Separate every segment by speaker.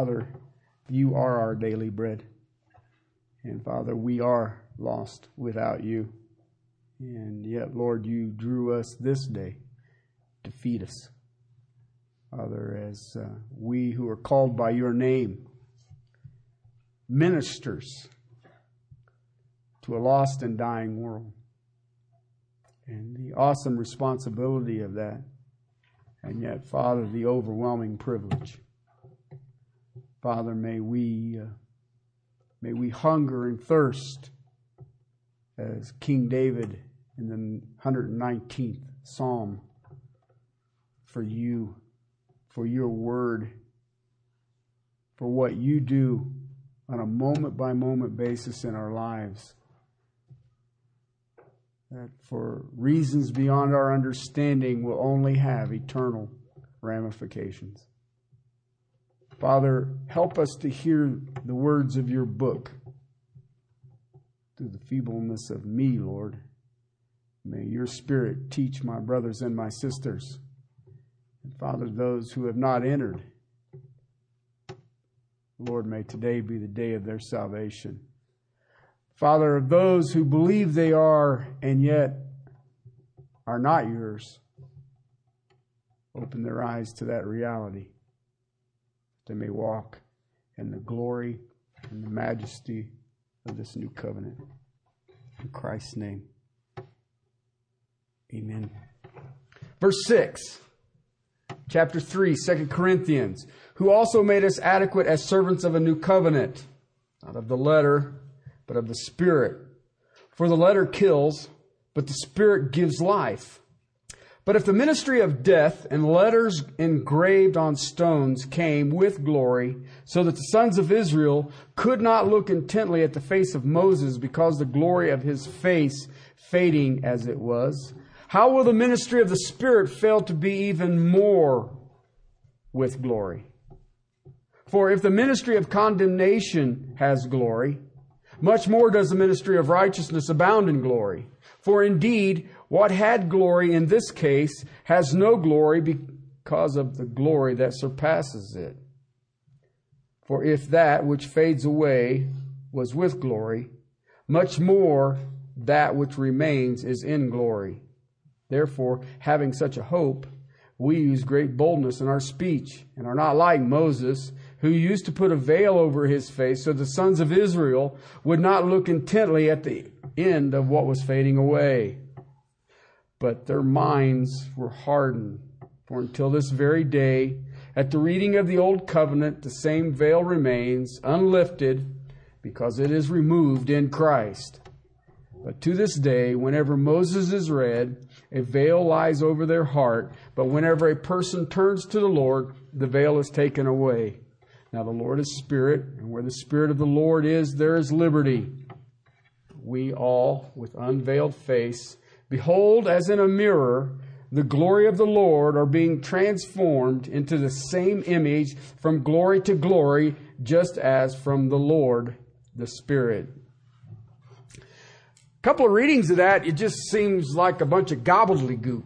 Speaker 1: Father, you are our daily bread. And Father, we are lost without you. And yet, Lord, you drew us this day to feed us. Father, as uh, we who are called by your name, ministers to a lost and dying world, and the awesome responsibility of that, and yet, Father, the overwhelming privilege. Father, may we uh, may we hunger and thirst as King David in the 119th Psalm for you, for your word, for what you do on a moment by moment basis in our lives. That for reasons beyond our understanding will only have eternal ramifications. Father, help us to hear the words of your book through the feebleness of me, Lord. May your Spirit teach my brothers and my sisters. And Father, those who have not entered, Lord, may today be the day of their salvation. Father, of those who believe they are and yet are not yours, open their eyes to that reality. They may walk in the glory and the majesty of this new covenant. In Christ's name. Amen. Verse 6, chapter 3, 2 Corinthians, who also made us adequate as servants of a new covenant, not of the letter, but of the Spirit. For the letter kills, but the Spirit gives life. But if the ministry of death and letters engraved on stones came with glory, so that the sons of Israel could not look intently at the face of Moses because the glory of his face fading as it was, how will the ministry of the Spirit fail to be even more with glory? For if the ministry of condemnation has glory, much more does the ministry of righteousness abound in glory. For indeed, what had glory in this case has no glory because of the glory that surpasses it. For if that which fades away was with glory, much more that which remains is in glory. Therefore, having such a hope, we use great boldness in our speech and are not like Moses, who used to put a veil over his face so the sons of Israel would not look intently at the end of what was fading away. But their minds were hardened. For until this very day, at the reading of the Old Covenant, the same veil remains unlifted because it is removed in Christ. But to this day, whenever Moses is read, a veil lies over their heart, but whenever a person turns to the Lord, the veil is taken away. Now the Lord is Spirit, and where the Spirit of the Lord is, there is liberty. We all, with unveiled face, behold as in a mirror the glory of the Lord, are being transformed into the same image from glory to glory, just as from the Lord the Spirit. A couple of readings of that, it just seems like a bunch of gobbledygook.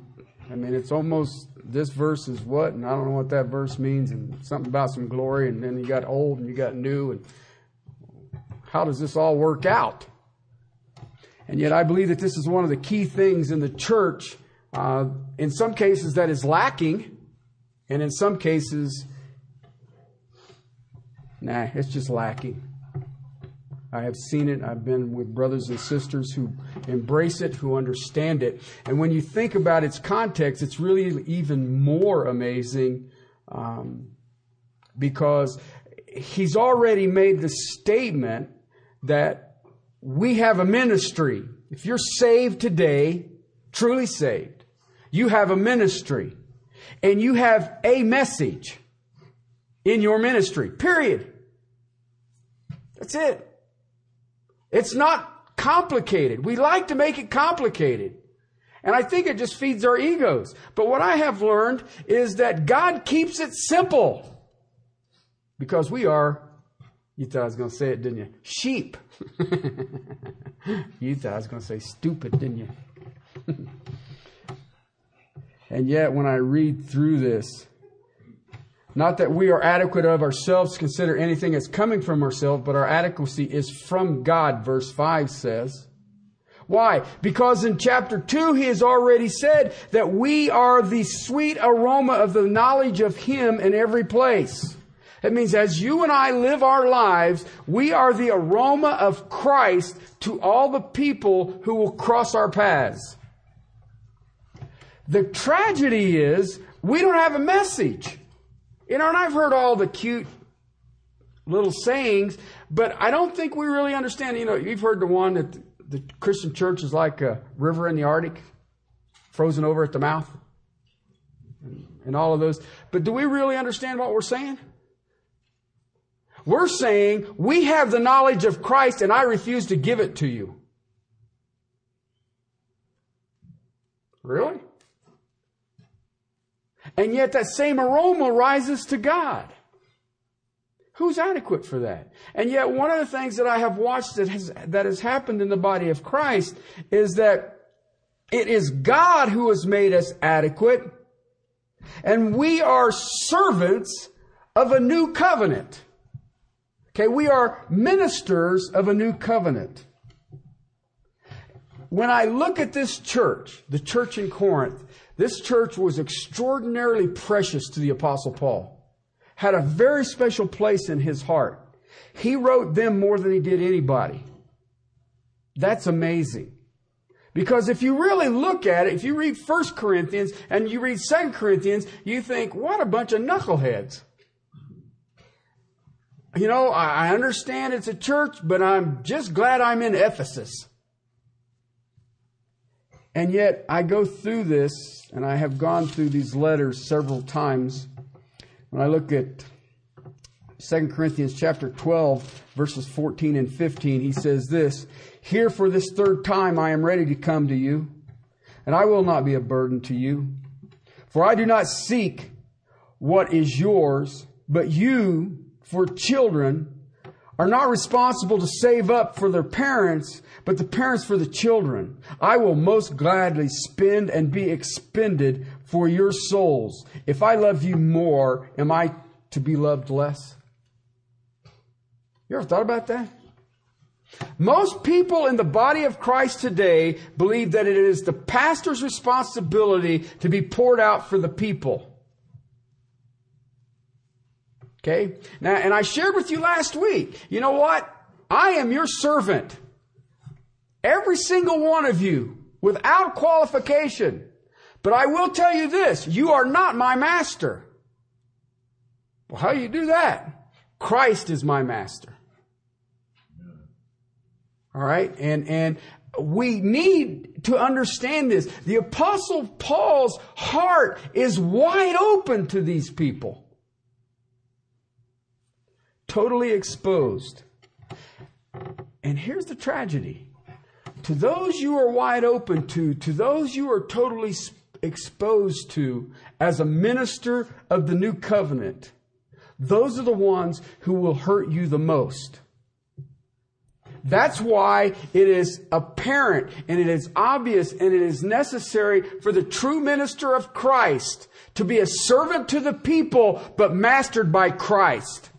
Speaker 1: I mean, it's almost this verse is what, and I don't know what that verse means, and something about some glory, and then you got old and you got new, and how does this all work out? And yet, I believe that this is one of the key things in the church. Uh, in some cases, that is lacking, and in some cases, nah, it's just lacking. I have seen it. I've been with brothers and sisters who embrace it, who understand it. And when you think about its context, it's really even more amazing um, because he's already made the statement that we have a ministry. If you're saved today, truly saved, you have a ministry and you have a message in your ministry, period. That's it. It's not complicated. We like to make it complicated. And I think it just feeds our egos. But what I have learned is that God keeps it simple. Because we are, you thought I was going to say it, didn't you? Sheep. you thought I was going to say stupid, didn't you? and yet, when I read through this, Not that we are adequate of ourselves to consider anything as coming from ourselves, but our adequacy is from God, verse 5 says. Why? Because in chapter 2, he has already said that we are the sweet aroma of the knowledge of him in every place. It means as you and I live our lives, we are the aroma of Christ to all the people who will cross our paths. The tragedy is we don't have a message. You know, and I've heard all the cute little sayings, but I don't think we really understand. You know, you've heard the one that the Christian church is like a river in the Arctic, frozen over at the mouth, and all of those. But do we really understand what we're saying? We're saying we have the knowledge of Christ and I refuse to give it to you. Really? And yet that same aroma rises to God. Who's adequate for that? And yet one of the things that I have watched that has, that has happened in the body of Christ is that it is God who has made us adequate and we are servants of a new covenant. Okay, we are ministers of a new covenant. When I look at this church, the church in Corinth, this church was extraordinarily precious to the apostle Paul. Had a very special place in his heart. He wrote them more than he did anybody. That's amazing. Because if you really look at it, if you read 1 Corinthians and you read 2 Corinthians, you think, what a bunch of knuckleheads. You know, I understand it's a church, but I'm just glad I'm in Ephesus. And yet I go through this, and I have gone through these letters several times. When I look at 2 Corinthians chapter 12, verses 14 and 15, he says this, Here for this third time I am ready to come to you, and I will not be a burden to you. For I do not seek what is yours, but you for children are not responsible to save up for their parents, but the parents for the children. I will most gladly spend and be expended for your souls. If I love you more, am I to be loved less? You ever thought about that? Most people in the body of Christ today believe that it is the pastor's responsibility to be poured out for the people. Okay? Now, and I shared with you last week, you know what? I am your servant. Every single one of you, without qualification. But I will tell you this, you are not my master. Well, how do you do that? Christ is my master. All right? And, and we need to understand this. The apostle Paul's heart is wide open to these people totally exposed. And here's the tragedy. To those you are wide open to, to those you are totally exposed to as a minister of the new covenant, those are the ones who will hurt you the most. That's why it is apparent and it is obvious and it is necessary for the true minister of Christ to be a servant to the people, but mastered by Christ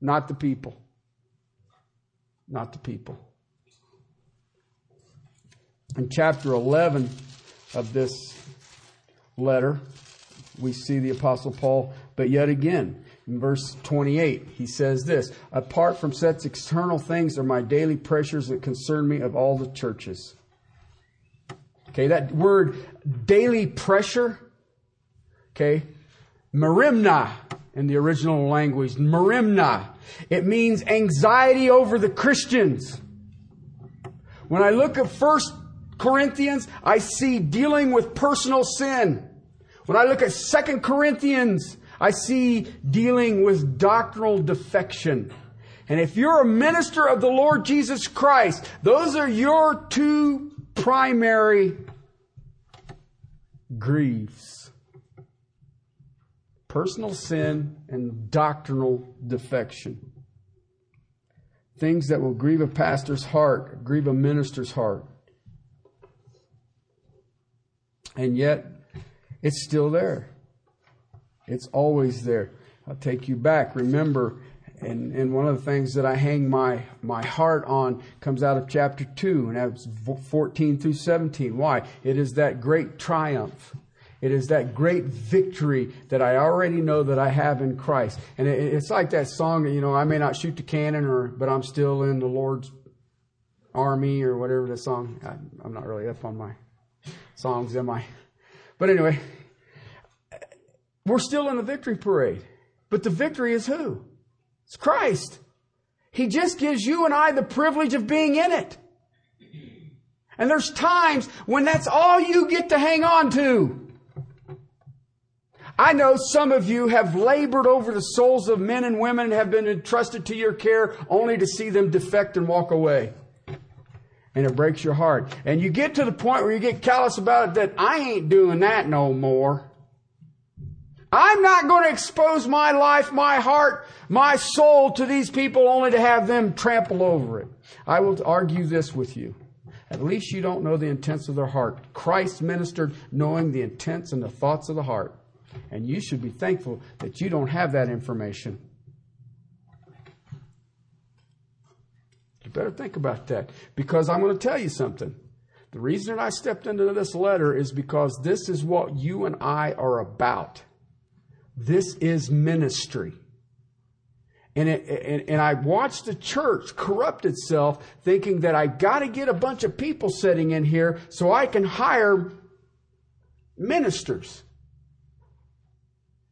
Speaker 1: not the people. Not the people. In chapter 11 of this letter, we see the Apostle Paul, but yet again, in verse 28, he says this Apart from such external things are my daily pressures that concern me of all the churches. Okay, that word daily pressure, okay, merimna in the original language, merimna. It means anxiety over the Christians. When I look at First Corinthians, I see dealing with personal sin. When I look at Second Corinthians, I see dealing with doctrinal defection. And if you're a minister of the Lord Jesus Christ, those are your two primary griefs personal sin and doctrinal defection. Things that will grieve a pastor's heart, grieve a minister's heart. And yet, it's still there. It's always there. I'll take you back. Remember, and, and one of the things that I hang my, my heart on comes out of chapter 2, and that's 14 through 17. Why? It is that great triumph. It is that great victory that I already know that I have in Christ. And it, it's like that song, you know, I may not shoot the cannon, or but I'm still in the Lord's army, or whatever the song. I, I'm not really up on my songs, am I? But anyway, we're still in the victory parade. But the victory is who? It's Christ. He just gives you and I the privilege of being in it. And there's times when that's all you get to hang on to. I know some of you have labored over the souls of men and women and have been entrusted to your care only to see them defect and walk away. And it breaks your heart. And you get to the point where you get callous about it that I ain't doing that no more. I'm not going to expose my life, my heart, my soul to these people only to have them trample over it. I will argue this with you. At least you don't know the intents of their heart. Christ ministered knowing the intents and the thoughts of the heart. And you should be thankful that you don't have that information. You better think about that because I'm going to tell you something. The reason that I stepped into this letter is because this is what you and I are about. This is ministry. And, it, and, and, I watched the church corrupt itself thinking that I got to get a bunch of people sitting in here so I can hire ministers.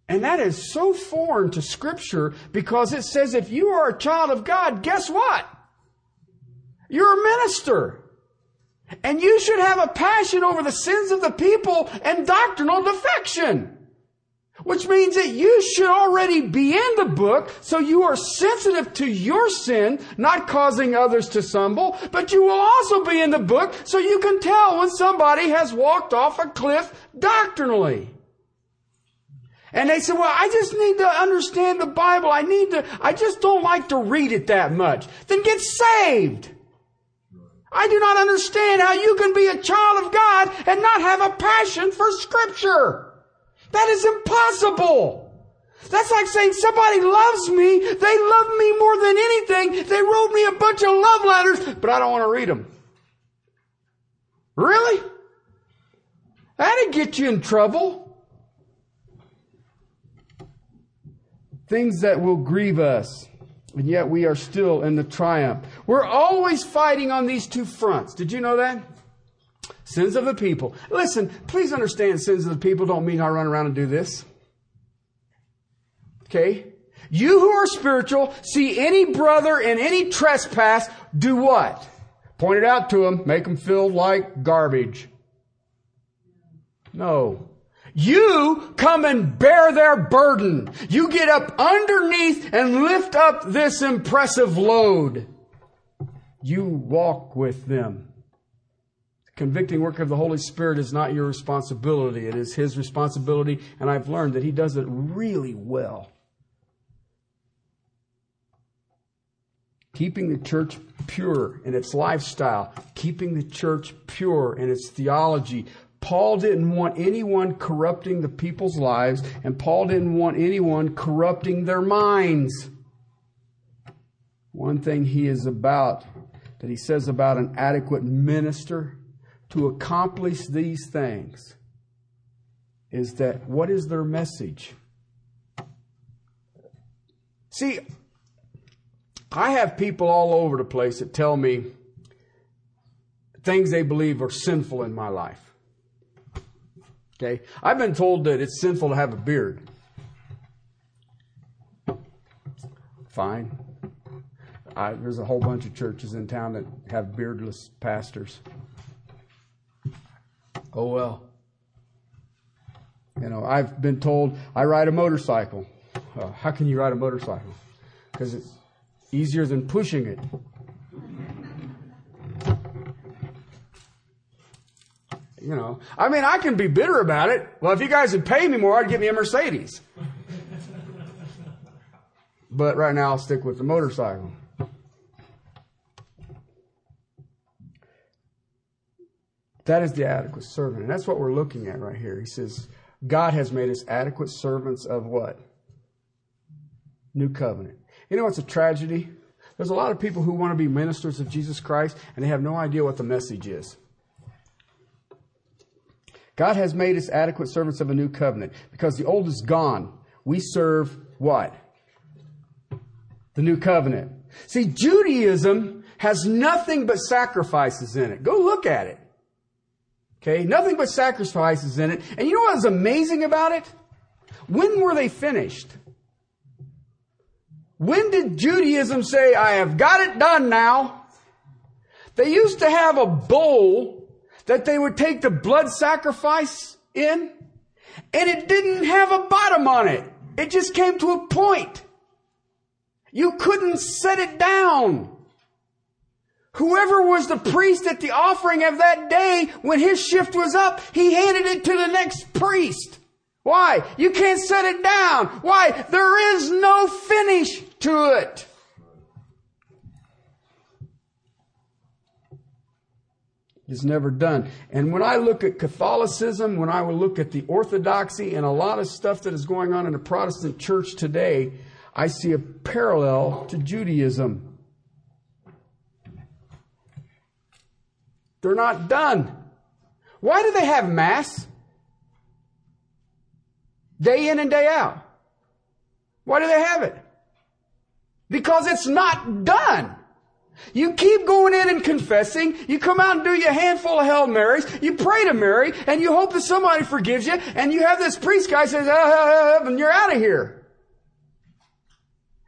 Speaker 1: And that is so foreign to Scripture because it says if you are a child of God, guess what? You're a minister. And you should have a passion over the sins of the people and doctrinal defection. Which means that you should already be in the book, so you are sensitive to your sin, not causing others to stumble, but you will also be in the book, so you can tell when somebody has walked off a cliff doctrinally. And they say, well, I just need to understand the Bible. I need to, I just don't like to read it that much. Then get saved. I do not understand how you can be a child of God and not have a passion for scripture. That is impossible. That's like saying somebody loves me. They love me more than anything. They wrote me a bunch of love letters, but I don't want to read them. Really? That'd get you in trouble. Things that will grieve us. And yet we are still in the triumph. We're always fighting on these two fronts. Did you know that? Sins of the people. Listen, please understand sins of the people don't mean I run around and do this. Okay? You who are spiritual, see any brother in any trespass, do what? Point it out to them, make them feel like garbage. No. You come and bear their burden. You get up underneath and lift up this impressive load. You walk with them The convicting work of the Holy Spirit is not your responsibility. It is His responsibility, and I've learned that He does it really well. Keeping the church pure in its lifestyle, keeping the church pure in its theology. Paul didn't want anyone corrupting the people's lives, and Paul didn't want anyone corrupting their minds. One thing he is about, that he says about an adequate minister, to accomplish these things is that what is their message? See, I have people all over the place that tell me things they believe are sinful in my life. Okay? I've been told that it's sinful to have a beard. Fine. I, there's a whole bunch of churches in town that have beardless pastors. Oh well. You know, I've been told I ride a motorcycle. Uh, how can you ride a motorcycle? Because it's easier than pushing it. You know, I mean, I can be bitter about it. Well, if you guys would pay me more, I'd get me a Mercedes. but right now, I'll stick with the motorcycle. That is the adequate servant. And that's what we're looking at right here. He says, God has made us adequate servants of what? New covenant. You know what's a tragedy? There's a lot of people who want to be ministers of Jesus Christ and they have no idea what the message is. God has made us adequate servants of a new covenant because the old is gone. We serve what? The new covenant. See, Judaism has nothing but sacrifices in it. Go look at it. Okay, nothing but sacrifices in it. And you know what's amazing about it? When were they finished? When did Judaism say, I have got it done now? They used to have a bowl that they would take the blood sacrifice in, and it didn't have a bottom on it. It just came to a point. You couldn't set it down. Whoever was the priest at the offering of that day, when his shift was up, he handed it to the next priest. Why? You can't set it down. Why? There is no finish to it. It's never done. And when I look at Catholicism, when I look at the Orthodoxy and a lot of stuff that is going on in the Protestant church today, I see a parallel to Judaism. They're not done. Why do they have Mass? Day in and day out. Why do they have it? Because it's not done. You keep going in and confessing. You come out and do your handful of Hail Marys. You pray to Mary and you hope that somebody forgives you. And you have this priest guy says, ah, ah, ah, ah and you're out of here.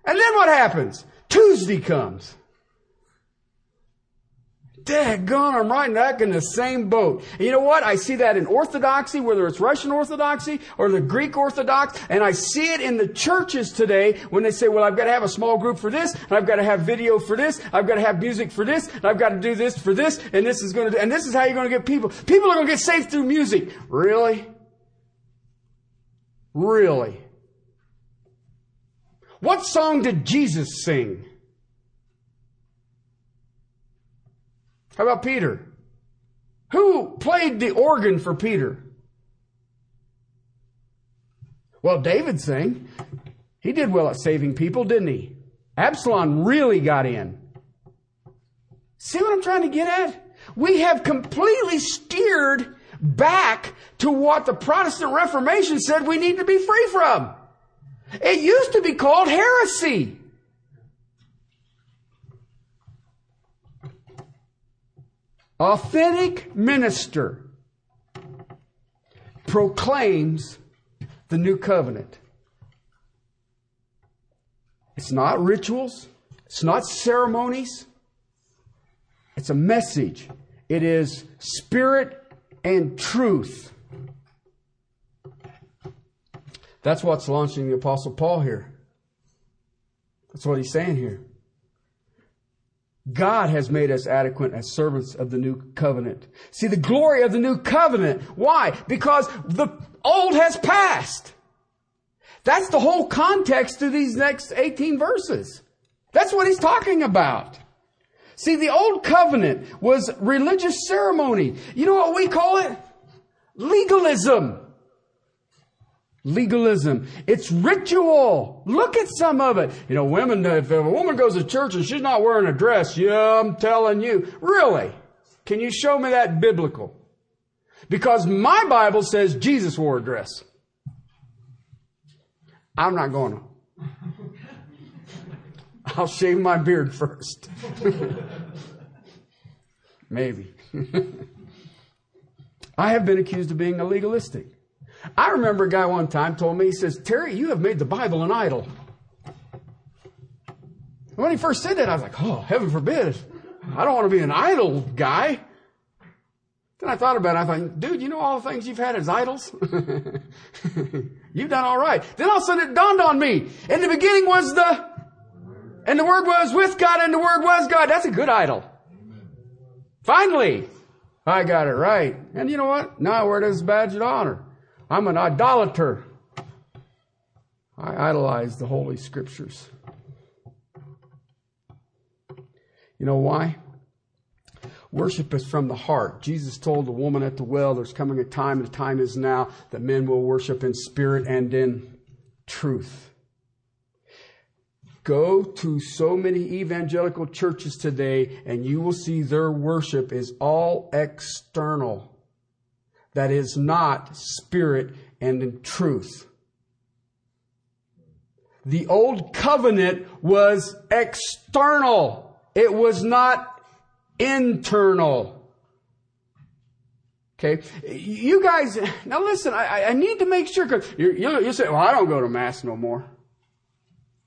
Speaker 1: And then what happens? Tuesday comes. Daggone, I'm right back in the same boat. And you know what? I see that in Orthodoxy, whether it's Russian Orthodoxy or the Greek Orthodox, and I see it in the churches today when they say, well, I've got to have a small group for this, and I've got to have video for this, I've got to have music for this, and I've got to do this for this, and this is going to, and this is how you're going to get people. People are going to get saved through music. Really? Really? What song did Jesus sing? How about Peter? Who played the organ for Peter? Well, David sang. He did well at saving people, didn't he? Absalom really got in. See what I'm trying to get at? We have completely steered back to what the Protestant Reformation said we need to be free from. It used to be called heresy. Authentic minister proclaims the new covenant. It's not rituals, it's not ceremonies, it's a message. It is spirit and truth. That's what's launching the Apostle Paul here. That's what he's saying here. God has made us adequate as servants of the new covenant. See the glory of the new covenant. Why? Because the old has passed. That's the whole context to these next 18 verses. That's what he's talking about. See, the old covenant was religious ceremony. You know what we call it? Legalism. Legalism. It's ritual. Look at some of it. You know, women, if a woman goes to church and she's not wearing a dress, yeah, I'm telling you. Really? Can you show me that biblical? Because my Bible says Jesus wore a dress. I'm not going to. I'll shave my beard first. Maybe. I have been accused of being a legalistic. I remember a guy one time told me, he says, Terry, you have made the Bible an idol. When he first said that, I was like, oh, heaven forbid. I don't want to be an idol guy. Then I thought about it. I thought, dude, you know all the things you've had as idols? you've done all right. Then all of a sudden it dawned on me. In the beginning was the, and the Word was with God and the Word was God. That's a good idol. Finally, I got it right. And you know what? Now I wear it as a badge of honor. I'm an idolater. I idolize the Holy Scriptures. You know why? Worship is from the heart. Jesus told the woman at the well, there's coming a time, and the time is now, that men will worship in spirit and in truth. Go to so many evangelical churches today, and you will see their worship is all external. That is not spirit and truth. The old covenant was external. It was not internal. Okay, you guys, now listen, I, I need to make sure, because you, you say, well, I don't go to Mass no more.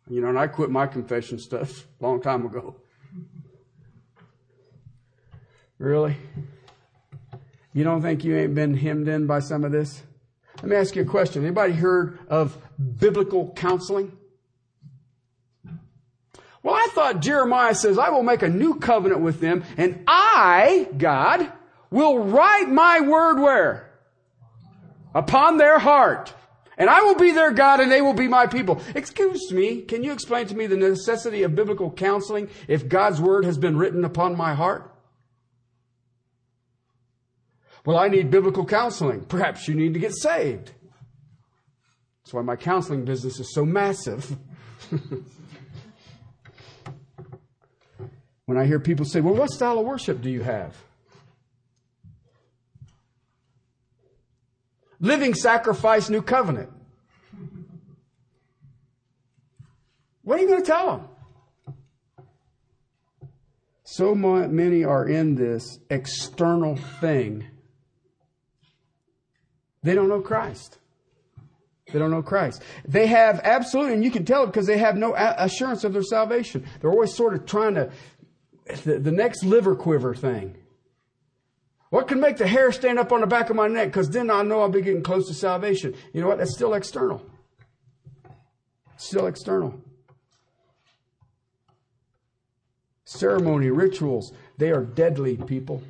Speaker 1: You know, and I quit my confession stuff a long time ago. Really? You don't think you ain't been hemmed in by some of this? Let me ask you a question. Anybody heard of biblical counseling? Well, I thought Jeremiah says, I will make a new covenant with them, and I, God, will write my word where? Upon their heart. And I will be their God and they will be my people. Excuse me, can you explain to me the necessity of biblical counseling if God's word has been written upon my heart? Well, I need biblical counseling. Perhaps you need to get saved. That's why my counseling business is so massive. when I hear people say, Well, what style of worship do you have? Living sacrifice, new covenant. What are you going to tell them? So many are in this external thing. They don't know Christ. They don't know Christ. They have absolutely, and you can tell it because they have no assurance of their salvation. They're always sort of trying to the, the next liver quiver thing. What can make the hair stand up on the back of my neck? Because then I know I'll be getting close to salvation. You know what? That's still external. Still external. Ceremony, rituals, they are deadly, people.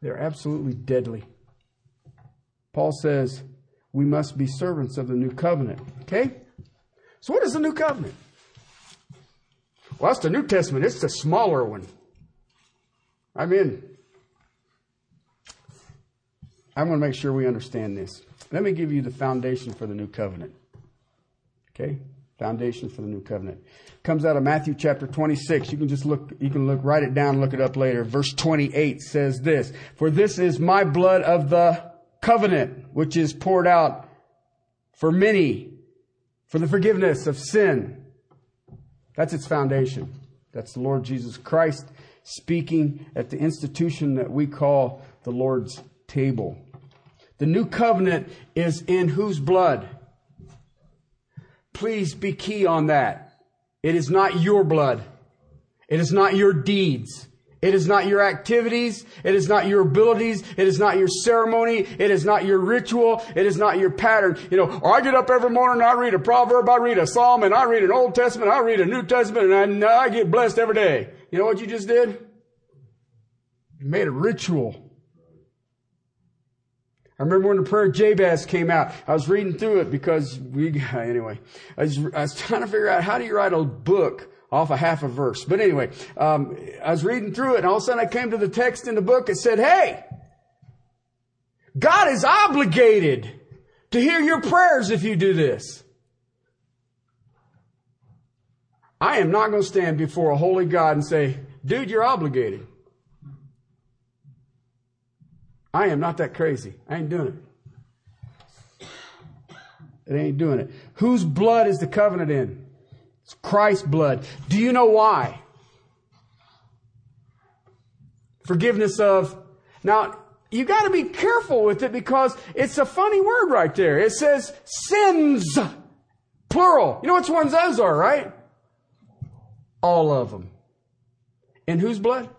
Speaker 1: They're absolutely deadly. Paul says we must be servants of the new covenant. Okay? So, what is the new covenant? Well, that's the New Testament. It's the smaller one. I mean, I'm going to make sure we understand this. Let me give you the foundation for the new covenant. Okay? Foundation for the new covenant. Comes out of Matthew chapter 26. You can just look, you can look, write it down, look it up later. Verse 28 says this, For this is my blood of the covenant, which is poured out for many for the forgiveness of sin. That's its foundation. That's the Lord Jesus Christ speaking at the institution that we call the Lord's table. The new covenant is in whose blood? Please be key on that. It is not your blood. It is not your deeds. It is not your activities. It is not your abilities. It is not your ceremony. It is not your ritual. It is not your pattern. You know, I get up every morning I read a proverb, I read a psalm, and I read an Old Testament, I read a New Testament, and I, I get blessed every day. You know what you just did? You made a ritual. I remember when the prayer of Jabez came out. I was reading through it because we, anyway, I was, I was trying to figure out how do you write a book off a half a verse. But anyway, um, I was reading through it and all of a sudden I came to the text in the book. It said, Hey, God is obligated to hear your prayers if you do this. I am not going to stand before a holy God and say, dude, you're obligated. I am not that crazy. I ain't doing it. It ain't doing it. Whose blood is the covenant in? It's Christ's blood. Do you know why? Forgiveness of. Now, you got to be careful with it because it's a funny word right there. It says sins, plural. You know which ones those are, right? All of them. In whose blood?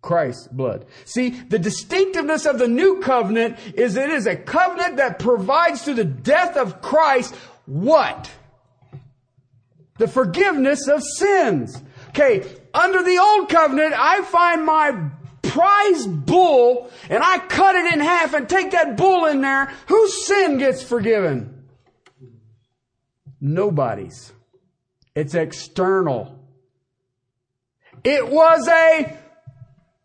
Speaker 1: Christ's blood. See, the distinctiveness of the new covenant is it is a covenant that provides through the death of Christ what? The forgiveness of sins. Okay, under the old covenant, I find my prize bull and I cut it in half and take that bull in there. Whose sin gets forgiven? Nobody's. It's external. It was a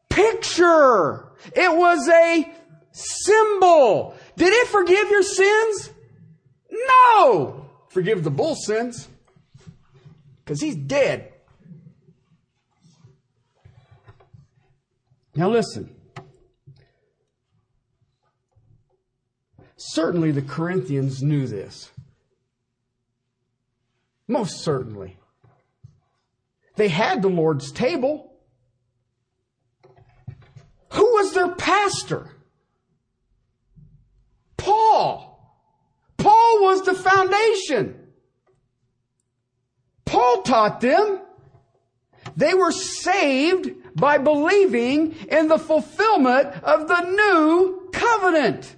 Speaker 1: picture. It was a symbol. Did it forgive your sins? No! Forgive the bull sins. Because he's dead. Now listen. Certainly the Corinthians knew this. Most certainly. They had the Lord's table. Who was their pastor? Paul. Paul was the foundation. Paul taught them. They were saved by believing in the fulfillment of the new covenant.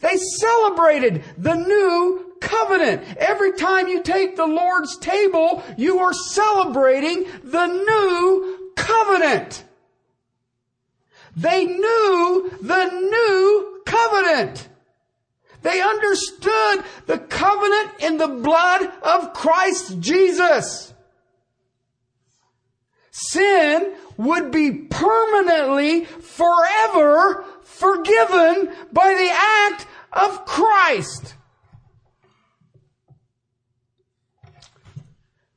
Speaker 1: They celebrated the new covenant. Every time you take the Lord's table, you are celebrating the new covenant. They knew the new covenant. They understood the covenant in the blood of Christ Jesus. Sin would be permanently, forever forgiven by the act of Christ.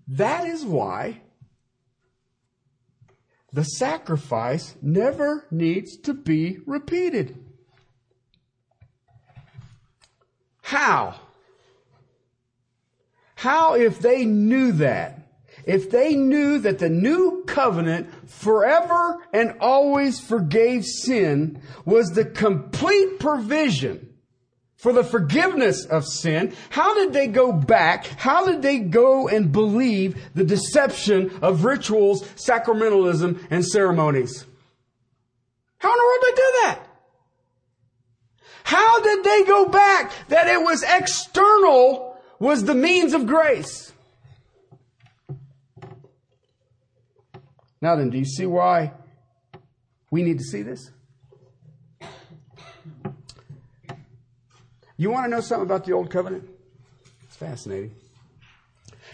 Speaker 1: That is why the sacrifice never needs to be repeated. How? How, if they knew that, if they knew that the new covenant forever and always forgave sin, was the complete provision for the forgiveness of sin, how did they go back? How did they go and believe the deception of rituals, sacramentalism, and ceremonies? How in the world did they do that? Did they go back that it was external was the means of grace? Now then, do you see why we need to see this? You want to know something about the Old Covenant? It's fascinating.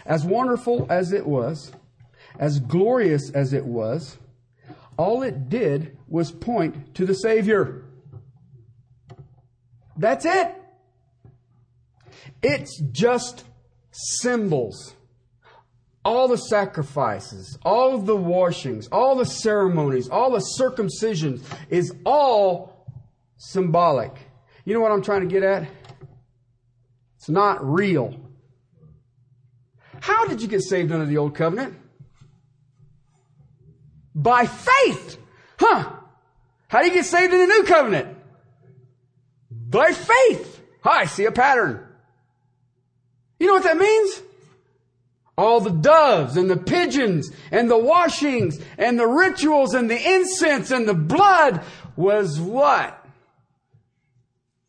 Speaker 1: As wonderful as it was, as glorious as it was, all it did was point to the Savior. That's it. It's just symbols. All the sacrifices, all the washings, all the ceremonies, all the circumcisions is all symbolic. You know what I'm trying to get at? It's not real. How did you get saved under the old covenant? By faith. Huh. How do you get saved in the new covenant? By faith. I see a pattern. You know what that means? All the doves and the pigeons and the washings and the rituals and the incense and the blood was what?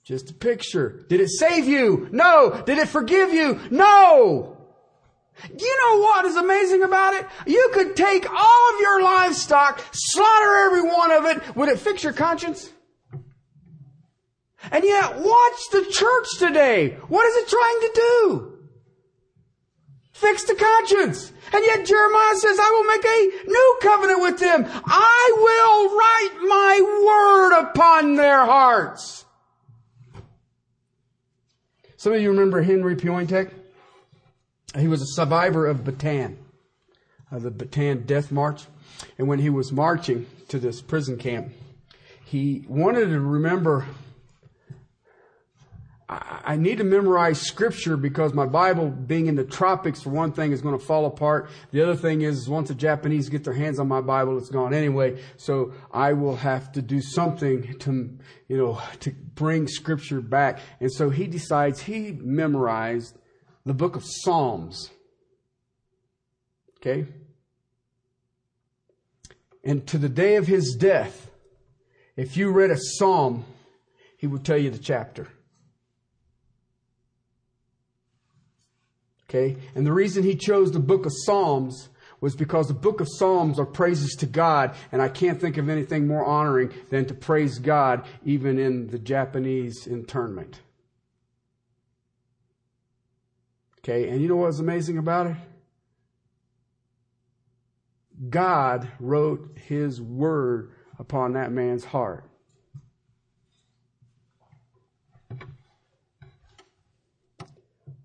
Speaker 1: Just a picture. Did it save you? No. Did it forgive you? No. You know what is amazing about it? You could take all of your livestock, slaughter every one of it. Would it fix your conscience? And yet, watch the church today. What is it trying to do? Fix the conscience. And yet Jeremiah says, I will make a new covenant with them. I will write my word upon their hearts. Some of you remember Henry Piointek? He was a survivor of Bataan, of the Bataan death march. And when he was marching to this prison camp, he wanted to remember I need to memorize scripture because my Bible, being in the tropics, for one thing, is going to fall apart. The other thing is, once the Japanese get their hands on my Bible, it's gone anyway. So I will have to do something to, you know, to bring scripture back. And so he decides he memorized the book of Psalms. Okay? And to the day of his death, if you read a psalm, he would tell you the chapter. Okay? And the reason he chose the book of Psalms was because the book of Psalms are praises to God, and I can't think of anything more honoring than to praise God even in the Japanese internment. Okay, and you know what's amazing about it? God wrote his word upon that man's heart.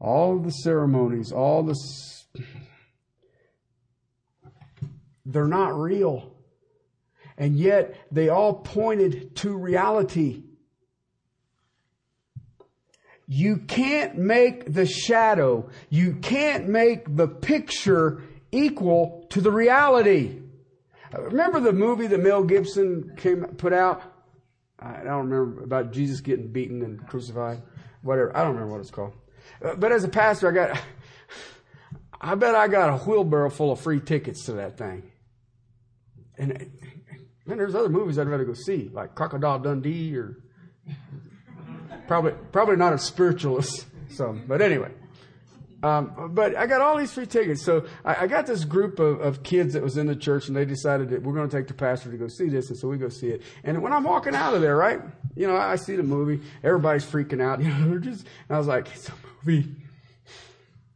Speaker 1: All the ceremonies, all the. They're not real. And yet they all pointed to reality. You can't make the shadow, you can't make the picture equal to the reality. Remember the movie that Mel Gibson came put out? I don't remember about Jesus getting beaten and crucified. Whatever. I don't remember what it's called. Uh, but as a pastor, I got, I bet I got a wheelbarrow full of free tickets to that thing. And man, there's other movies I'd rather go see, like Crocodile Dundee or probably, probably not a spiritualist. So, but anyway. Um, but I got all these free tickets. So I, I got this group of, of, kids that was in the church and they decided that we're going to take the pastor to go see this. And so we go see it. And when I'm walking out of there, right, you know, I see the movie. Everybody's freaking out. You know, they're just, I was like, movie.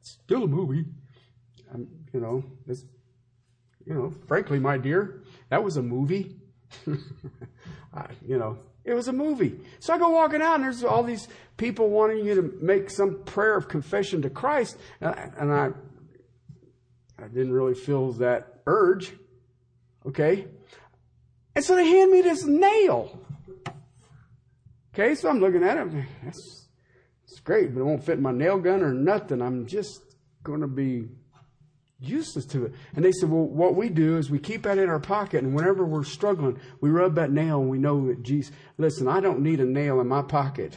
Speaker 1: It's still a movie. I'm, you know, it's, you know, frankly, my dear, that was a movie. I, you know, it was a movie. So I go walking out, and there's all these people wanting you to make some prayer of confession to Christ, and I, I didn't really feel that urge. Okay, and so they hand me this nail. Okay, so I'm looking at it. That's, that's great, but it won't fit my nail gun or nothing. I'm just going to be useless to it. And they said, well, what we do is we keep that in our pocket, and whenever we're struggling, we rub that nail and we know that Jesus, listen, I don't need a nail in my pocket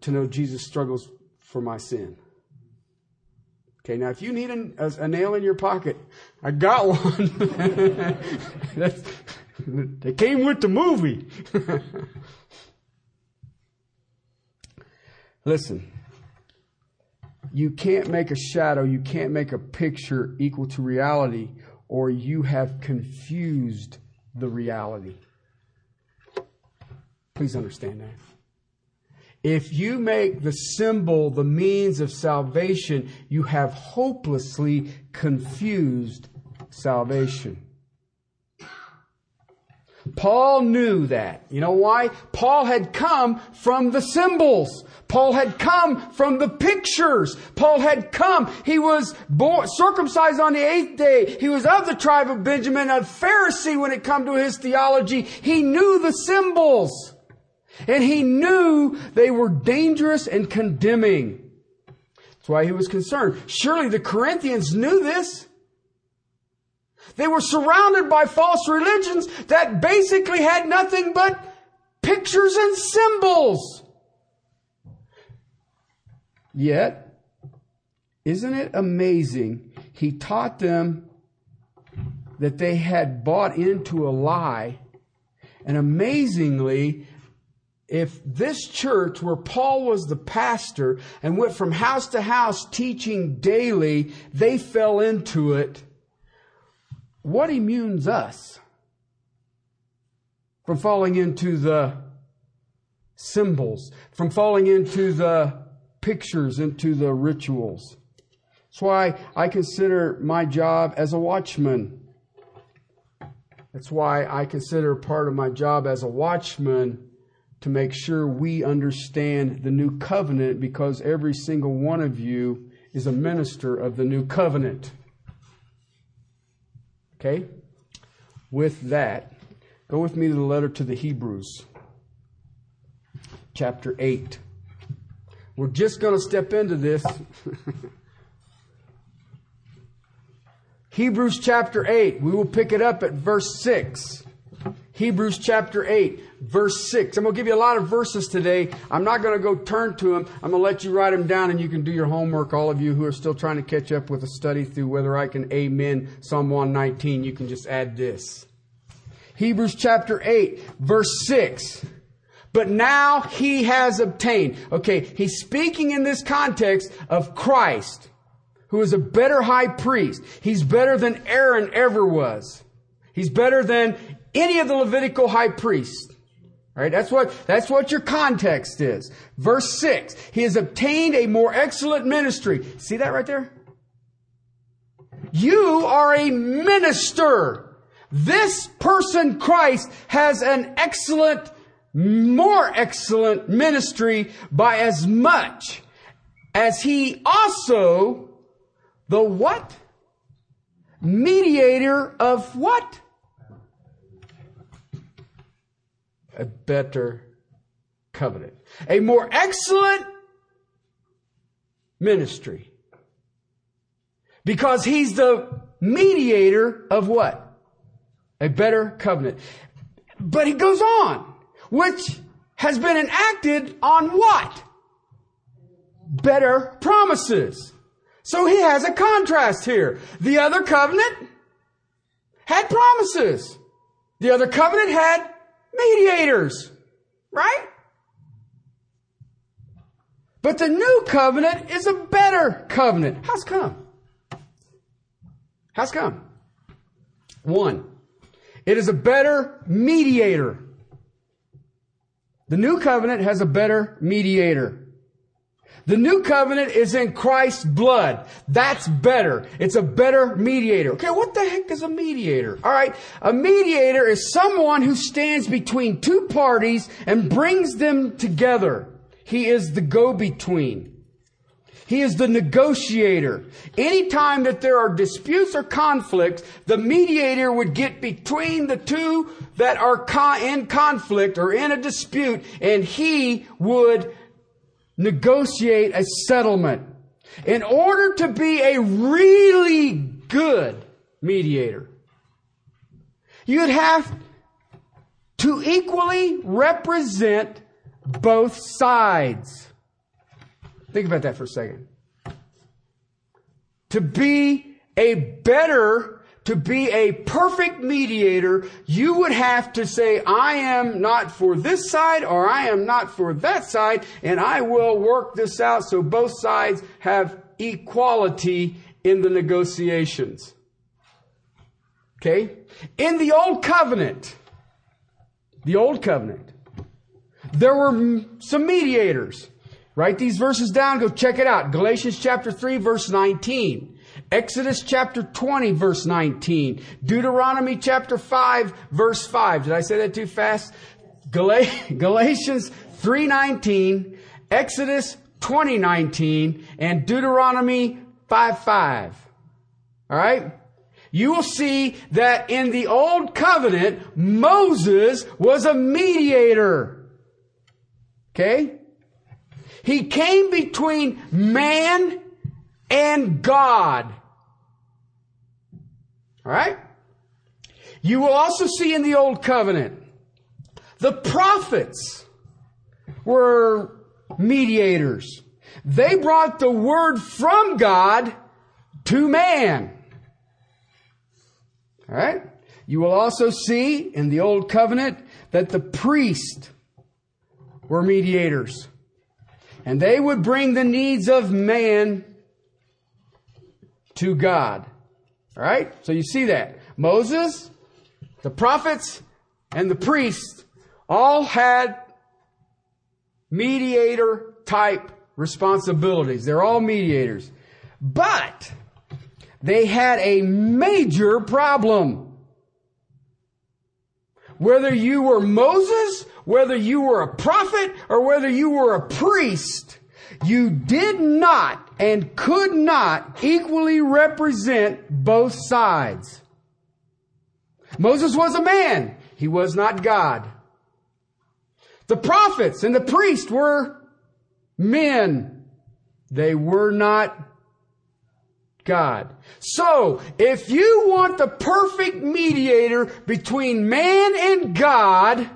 Speaker 1: to know Jesus struggles for my sin. Okay, now if you need a, a, a nail in your pocket, I got one. they came with the movie. Listen, you can't make a shadow, you can't make a picture equal to reality, or you have confused the reality. Please understand that. If you make the symbol the means of salvation, you have hopelessly confused salvation. Paul knew that. You know why? Paul had come from the symbols. Paul had come from the pictures. Paul had come. He was born, circumcised on the eighth day. He was of the tribe of Benjamin, a Pharisee when it come to his theology. He knew the symbols. And he knew they were dangerous and condemning. That's why he was concerned. Surely the Corinthians knew this. They were surrounded by false religions that basically had nothing but pictures and symbols. Yet, isn't it amazing? He taught them that they had bought into a lie. And amazingly, if this church where Paul was the pastor and went from house to house teaching daily, they fell into it, what immunes us from falling into the symbols, from falling into the pictures, into the rituals? That's why I consider my job as a watchman. That's why I consider part of my job as a watchman to make sure we understand the new covenant because every single one of you is a minister of the new covenant. Okay? With that, go with me to the letter to the Hebrews, chapter 8. We're just going to step into this. Hebrews chapter 8. We will pick it up at verse 6. Hebrews chapter 8, verse 6. I'm going to give you a lot of verses today. I'm not going to go turn to them. I'm going to let you write them down and you can do your homework. All of you who are still trying to catch up with a study through whether I can amen Psalm 119, you can just add this. Hebrews chapter 8, verse 6. But now he has obtained. Okay, he's speaking in this context of Christ, who is a better high priest. He's better than Aaron ever was. He's better than any of the Levitical high priests. Right? that's what, that's what your context is. Verse 6. He has obtained a more excellent ministry. See that right there? You are a minister. This person, Christ, has an excellent, more excellent ministry by as much as he also the what? Mediator of what? A better covenant. A more excellent ministry. Because he's the mediator of what? A better covenant. But he goes on, which has been enacted on what? Better promises. So he has a contrast here. The other covenant had promises. The other covenant had mediators. Right? But the new covenant is a better covenant. How's come? How's come? One, it is a better mediator. The new covenant has a better mediator. The new covenant is in Christ's blood. That's better. It's a better mediator. Okay, what the heck is a mediator? Alright, a mediator is someone who stands between two parties and brings them together. He is the go-between. He is the negotiator. Anytime that there are disputes or conflicts, the mediator would get between the two that are in conflict or in a dispute, and he would negotiate a settlement. In order to be a really good mediator, you'd have to equally represent both sides. Think about that for a second. To be a better to be a perfect mediator, you would have to say, I am not for this side or I am not for that side, and I will work this out so both sides have equality in the negotiations. Okay? In the Old Covenant, the Old Covenant, there were some mediators. Write these verses down, go check it out. Galatians chapter 3 verse 19. Exodus chapter 20 verse 19. Deuteronomy chapter 5 verse 5. Did I say that too fast? Galatians 3:19, Exodus 20:19 and Deuteronomy 5 5. All right? You will see that in the old covenant, Moses was a mediator. Okay? He came between man and God. All right? You will also see in the Old Covenant, the prophets were mediators. They brought the word from God to man. All right? You will also see in the Old Covenant that the priests were mediators. And they would bring the needs of man to God. All right? So you see that. Moses, the prophets, and the priests all had mediator type responsibilities. They're all mediators. But they had a major problem. Whether you were Moses, whether you were a prophet, or whether you were a priest, you did not and could not equally represent both sides. Moses was a man. He was not God. The prophets and the priests were men. They were not God. So, if you want the perfect mediator between man and God,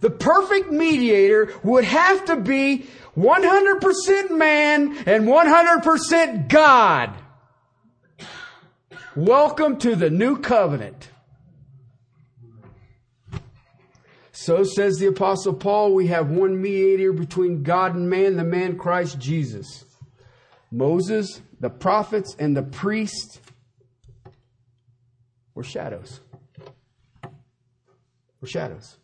Speaker 1: the perfect mediator would have to be 100% man and 100% God. Welcome to the new covenant. So says the apostle Paul, we have one mediator between God and man, the man Christ Jesus. Moses, the prophets, and the priests were shadows. Were shadows.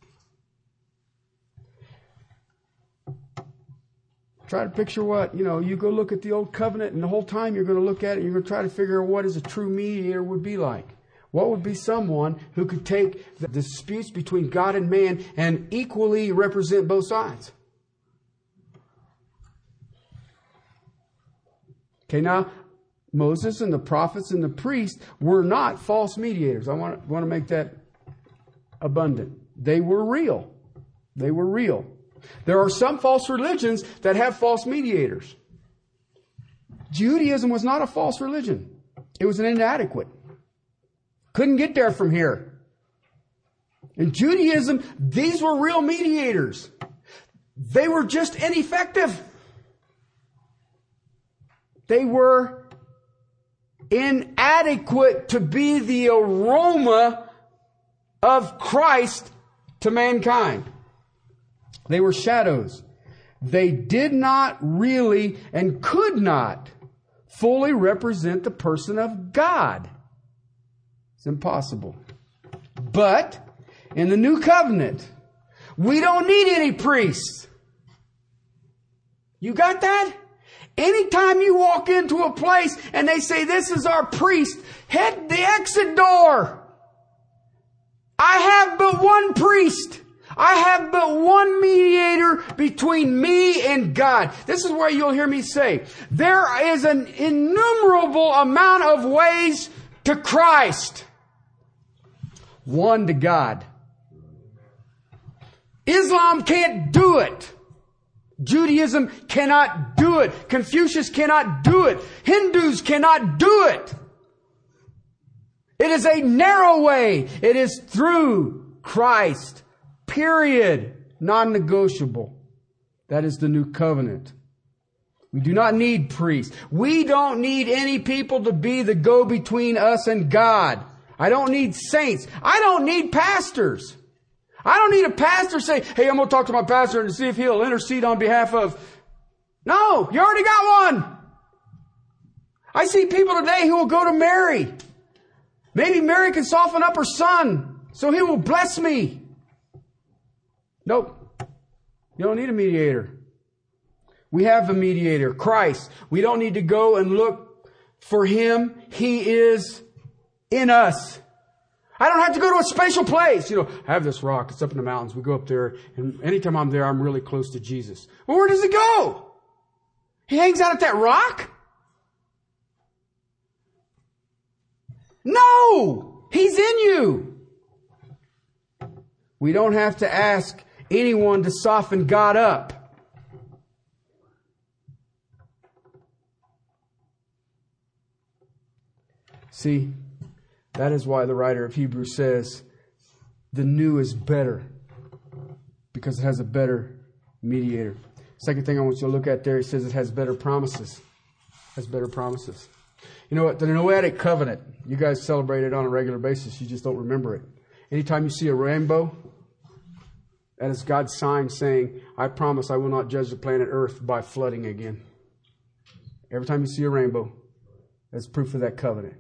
Speaker 1: Try to picture what, you know, you go look at the old covenant and the whole time you're going to look at it, you're going to try to figure out what is a true mediator would be like. What would be someone who could take the disputes between God and man and equally represent both sides? Okay, now Moses and the prophets and the priests were not false mediators. I want, to, want to make that abundant. They were real. They were real. There are some false religions that have false mediators. Judaism was not a false religion. It was an inadequate. Couldn't get there from here. In Judaism, these were real mediators. They were just ineffective. They were inadequate to be the aroma of Christ to mankind. They were shadows. They did not really and could not fully represent the person of God. It's impossible. But in the new covenant, we don't need any priests. You got that? Anytime you walk into a place and they say, this is our priest, head the exit door. I have but one priest. I have but one mediator between me and God. This is where you'll hear me say, there is an innumerable amount of ways to Christ. One to God. Islam can't do it. Judaism cannot do it. Confucius cannot do it. Hindus cannot do it. It is a narrow way. It is through Christ. Period. Non-negotiable. That is the new covenant. We do not need priests. We don't need any people to be the go between us and God. I don't need saints. I don't need pastors. I don't need a pastor say, hey, I'm going to talk to my pastor and see if he'll intercede on behalf of. No, you already got one. I see people today who will go to Mary. Maybe Mary can soften up her son so he will bless me. Nope. You don't need a mediator. We have a mediator, Christ. We don't need to go and look for him. He is in us. I don't have to go to a special place. You know, I have this rock. It's up in the mountains. We go up there, and anytime I'm there, I'm really close to Jesus. Well, where does he go? He hangs out at that rock? No! He's in you. We don't have to ask anyone to soften God up. See, that is why the writer of Hebrews says the new is better because it has a better mediator. Second thing I want you to look at there, he says it has better promises. Has better promises. You know what? The Noahic covenant, you guys celebrate it on a regular basis. You just don't remember it. Anytime you see a rainbow, that is God's sign saying, I promise I will not judge the planet Earth by flooding again. Every time you see a rainbow, that's proof of that covenant.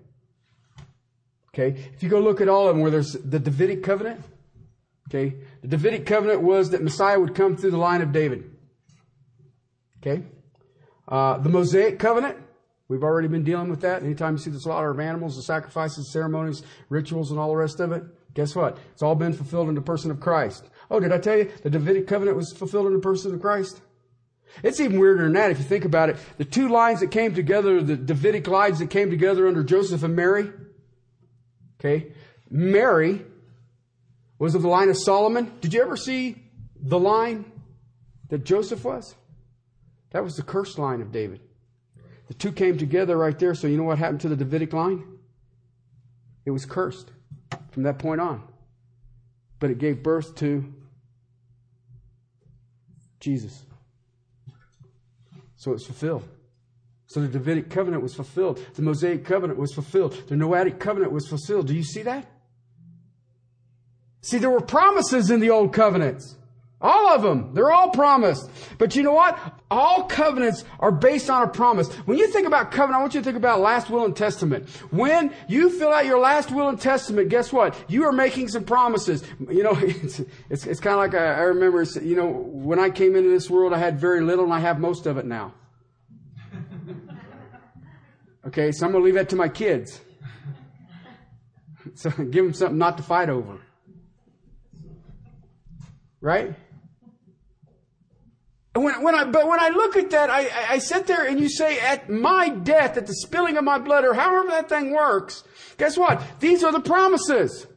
Speaker 1: Okay? If you go look at all of them where there's the Davidic covenant, okay? The Davidic covenant was that Messiah would come through the line of David. Okay? Uh, the Mosaic covenant, we've already been dealing with that. Anytime you see the slaughter of animals, the sacrifices, ceremonies, rituals, and all the rest of it, guess what? It's all been fulfilled in the person of Christ. Oh, did I tell you the Davidic covenant was fulfilled in the person of Christ? It's even weirder than that if you think about it. The two lines that came together, the Davidic lines that came together under Joseph and Mary, Okay. Mary was of the line of Solomon. Did you ever see the line that Joseph was? That was the cursed line of David. The two came together right there. So you know what happened to the Davidic line? It was cursed from that point on. But it gave birth to Jesus. So it's fulfilled. So the Davidic covenant was fulfilled. The Mosaic covenant was fulfilled. The Noahic covenant was fulfilled. Do you see that? See, there were promises in the old covenants. All of them. They're all promised. But you know what? All covenants are based on a promise. When you think about covenant, I want you to think about last will and testament. When you fill out your last will and testament, guess what? You are making some promises. You know, it's, it's, it's kind of like I, I remember, you know, when I came into this world, I had very little and I have most of it now. Okay, so I'm going to leave that to my kids. So give them something not to fight over. Right? When, when I, but when I look at that, I, I sit there and you say, at my death, at the spilling of my blood, or however that thing works, guess what? These are the promises.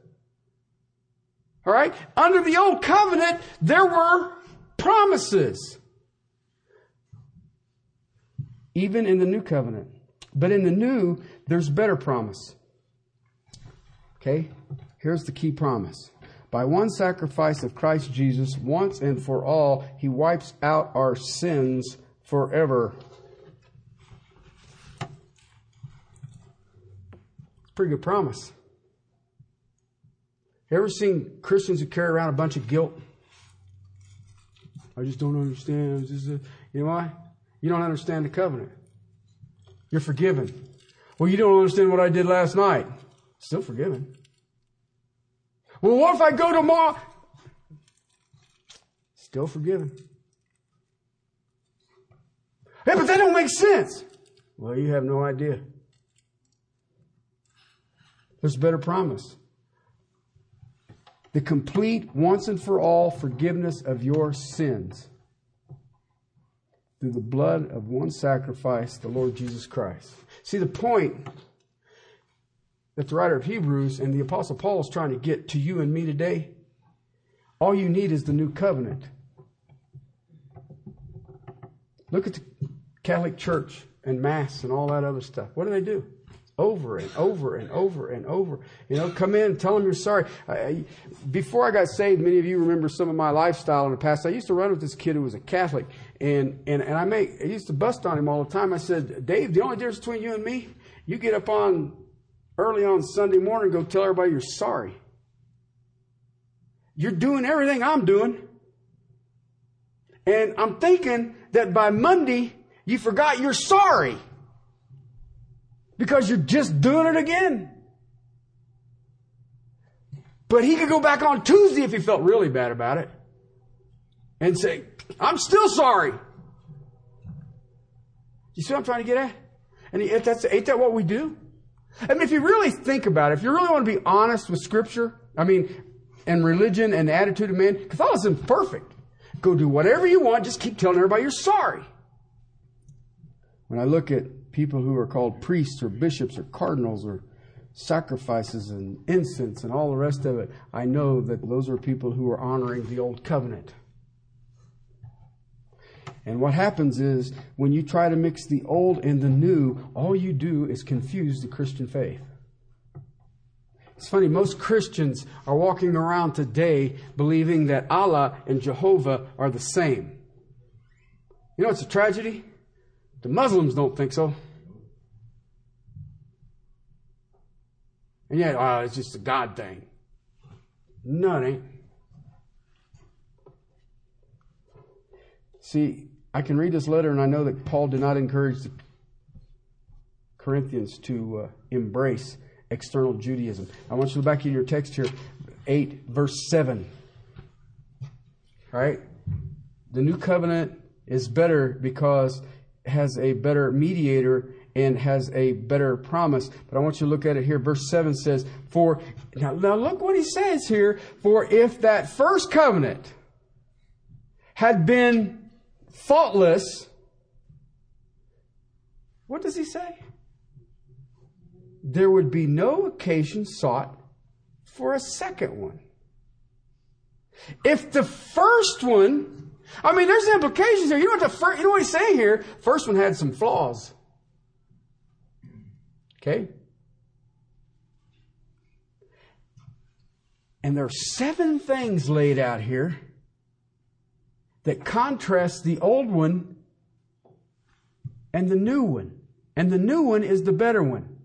Speaker 1: All right? Under the old covenant, there were promises. Even in the new covenant. But in the new, there's better promise. Okay? Here's the key promise. By one sacrifice of Christ Jesus, once and for all, he wipes out our sins forever. A pretty good promise. Ever seen Christians who carry around a bunch of guilt? I just don't understand. you know why? You don't understand the covenant. You're forgiven. Well, you don't understand what I did last night. Still forgiven. Well, what if I go tomorrow? Still forgiven. Hey, but that don't make sense. Well, you have no idea. There's a better promise. The complete, once and for all forgiveness of your sins through the blood of one sacrifice, the Lord Jesus Christ. See, the point that the writer of Hebrews and the Apostle Paul is trying to get to you and me today, all you need is the new covenant. Look at the Catholic Church and Mass and all that other stuff. What do they do? Over and over and over and over. You know, come in tell them you're sorry. I, before I got saved, many of you remember some of my lifestyle in the past. I used to run with this kid who was a Catholic, and, and, and I, make, I used to bust on him all the time. I said, Dave, the only difference between you and me, you get up on early on Sunday morning, go tell everybody you're sorry. You're doing everything I'm doing. And I'm thinking that by Monday, you forgot you're sorry. Because you're just doing it again. But he could go back on Tuesday if he felt really bad about it and say, I'm still sorry. You see what I'm trying to get at? And that's, ain't that what we do? I mean, if you really think about it, if you really want to be honest with Scripture, I mean, and religion and the attitude of man, Catholicism's perfect. Go do whatever you want, just keep telling everybody you're sorry. When I look at people who are called priests or bishops or cardinals or sacrifices and incense and all the rest of it, I know that those are people who are honoring the old covenant. And what happens is when you try to mix the old and the new, all you do is confuse the Christian faith. It's funny, most Christians are walking around today believing that Allah and Jehovah are the same. You know it's a tragedy? The Muslims don't think so. And yet, oh, it's just a God thing. No, it ain't. See, I can read this letter and I know that Paul did not encourage the Corinthians to uh, embrace external Judaism. I want you to look back in your text here, 8, verse 7. All right? The new covenant is better because it has a better mediator and has a better promise. But I want you to look at it here. Verse 7 says, For, now, now look what he says here. For if that first covenant had been faultless, what does he say? There would be no occasion sought for a second one. If the first one, I mean, there's implications here. You know what the first, you know what he's saying here? First one had some flaws. Okay? And there are seven things laid out here that contrasts the old one and the new one. And the new one is the better one.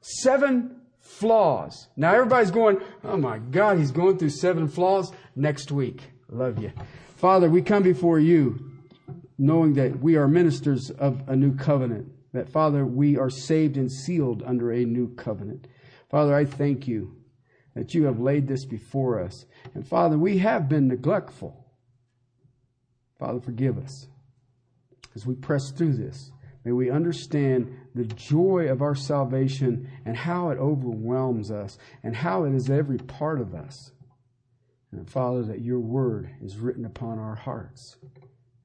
Speaker 1: Seven flaws. Now everybody's going, oh my God, he's going through seven flaws next week. Love you. Father, we come before you knowing that we are ministers of a new covenant. That, Father, we are saved and sealed under a new covenant. Father, I thank you that you have laid this before us. And Father, we have been neglectful. Father, forgive us as we press through this. May we understand the joy of our salvation and how it overwhelms us and how it is every part of us. And Father, that your word is written upon our hearts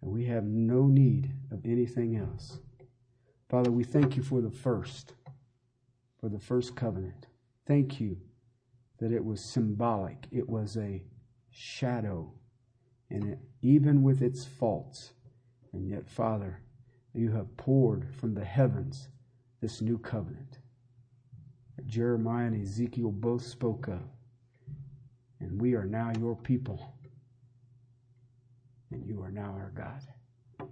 Speaker 1: and we have no need of anything else. Father, we thank you for the first, for the first covenant. Thank you that it was symbolic, it was a shadow, and it, even with its faults. And yet, Father, you have poured from the heavens this new covenant that Jeremiah and Ezekiel both spoke of. And we are now your people. And you are now our God.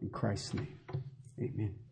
Speaker 1: In Christ's name, amen.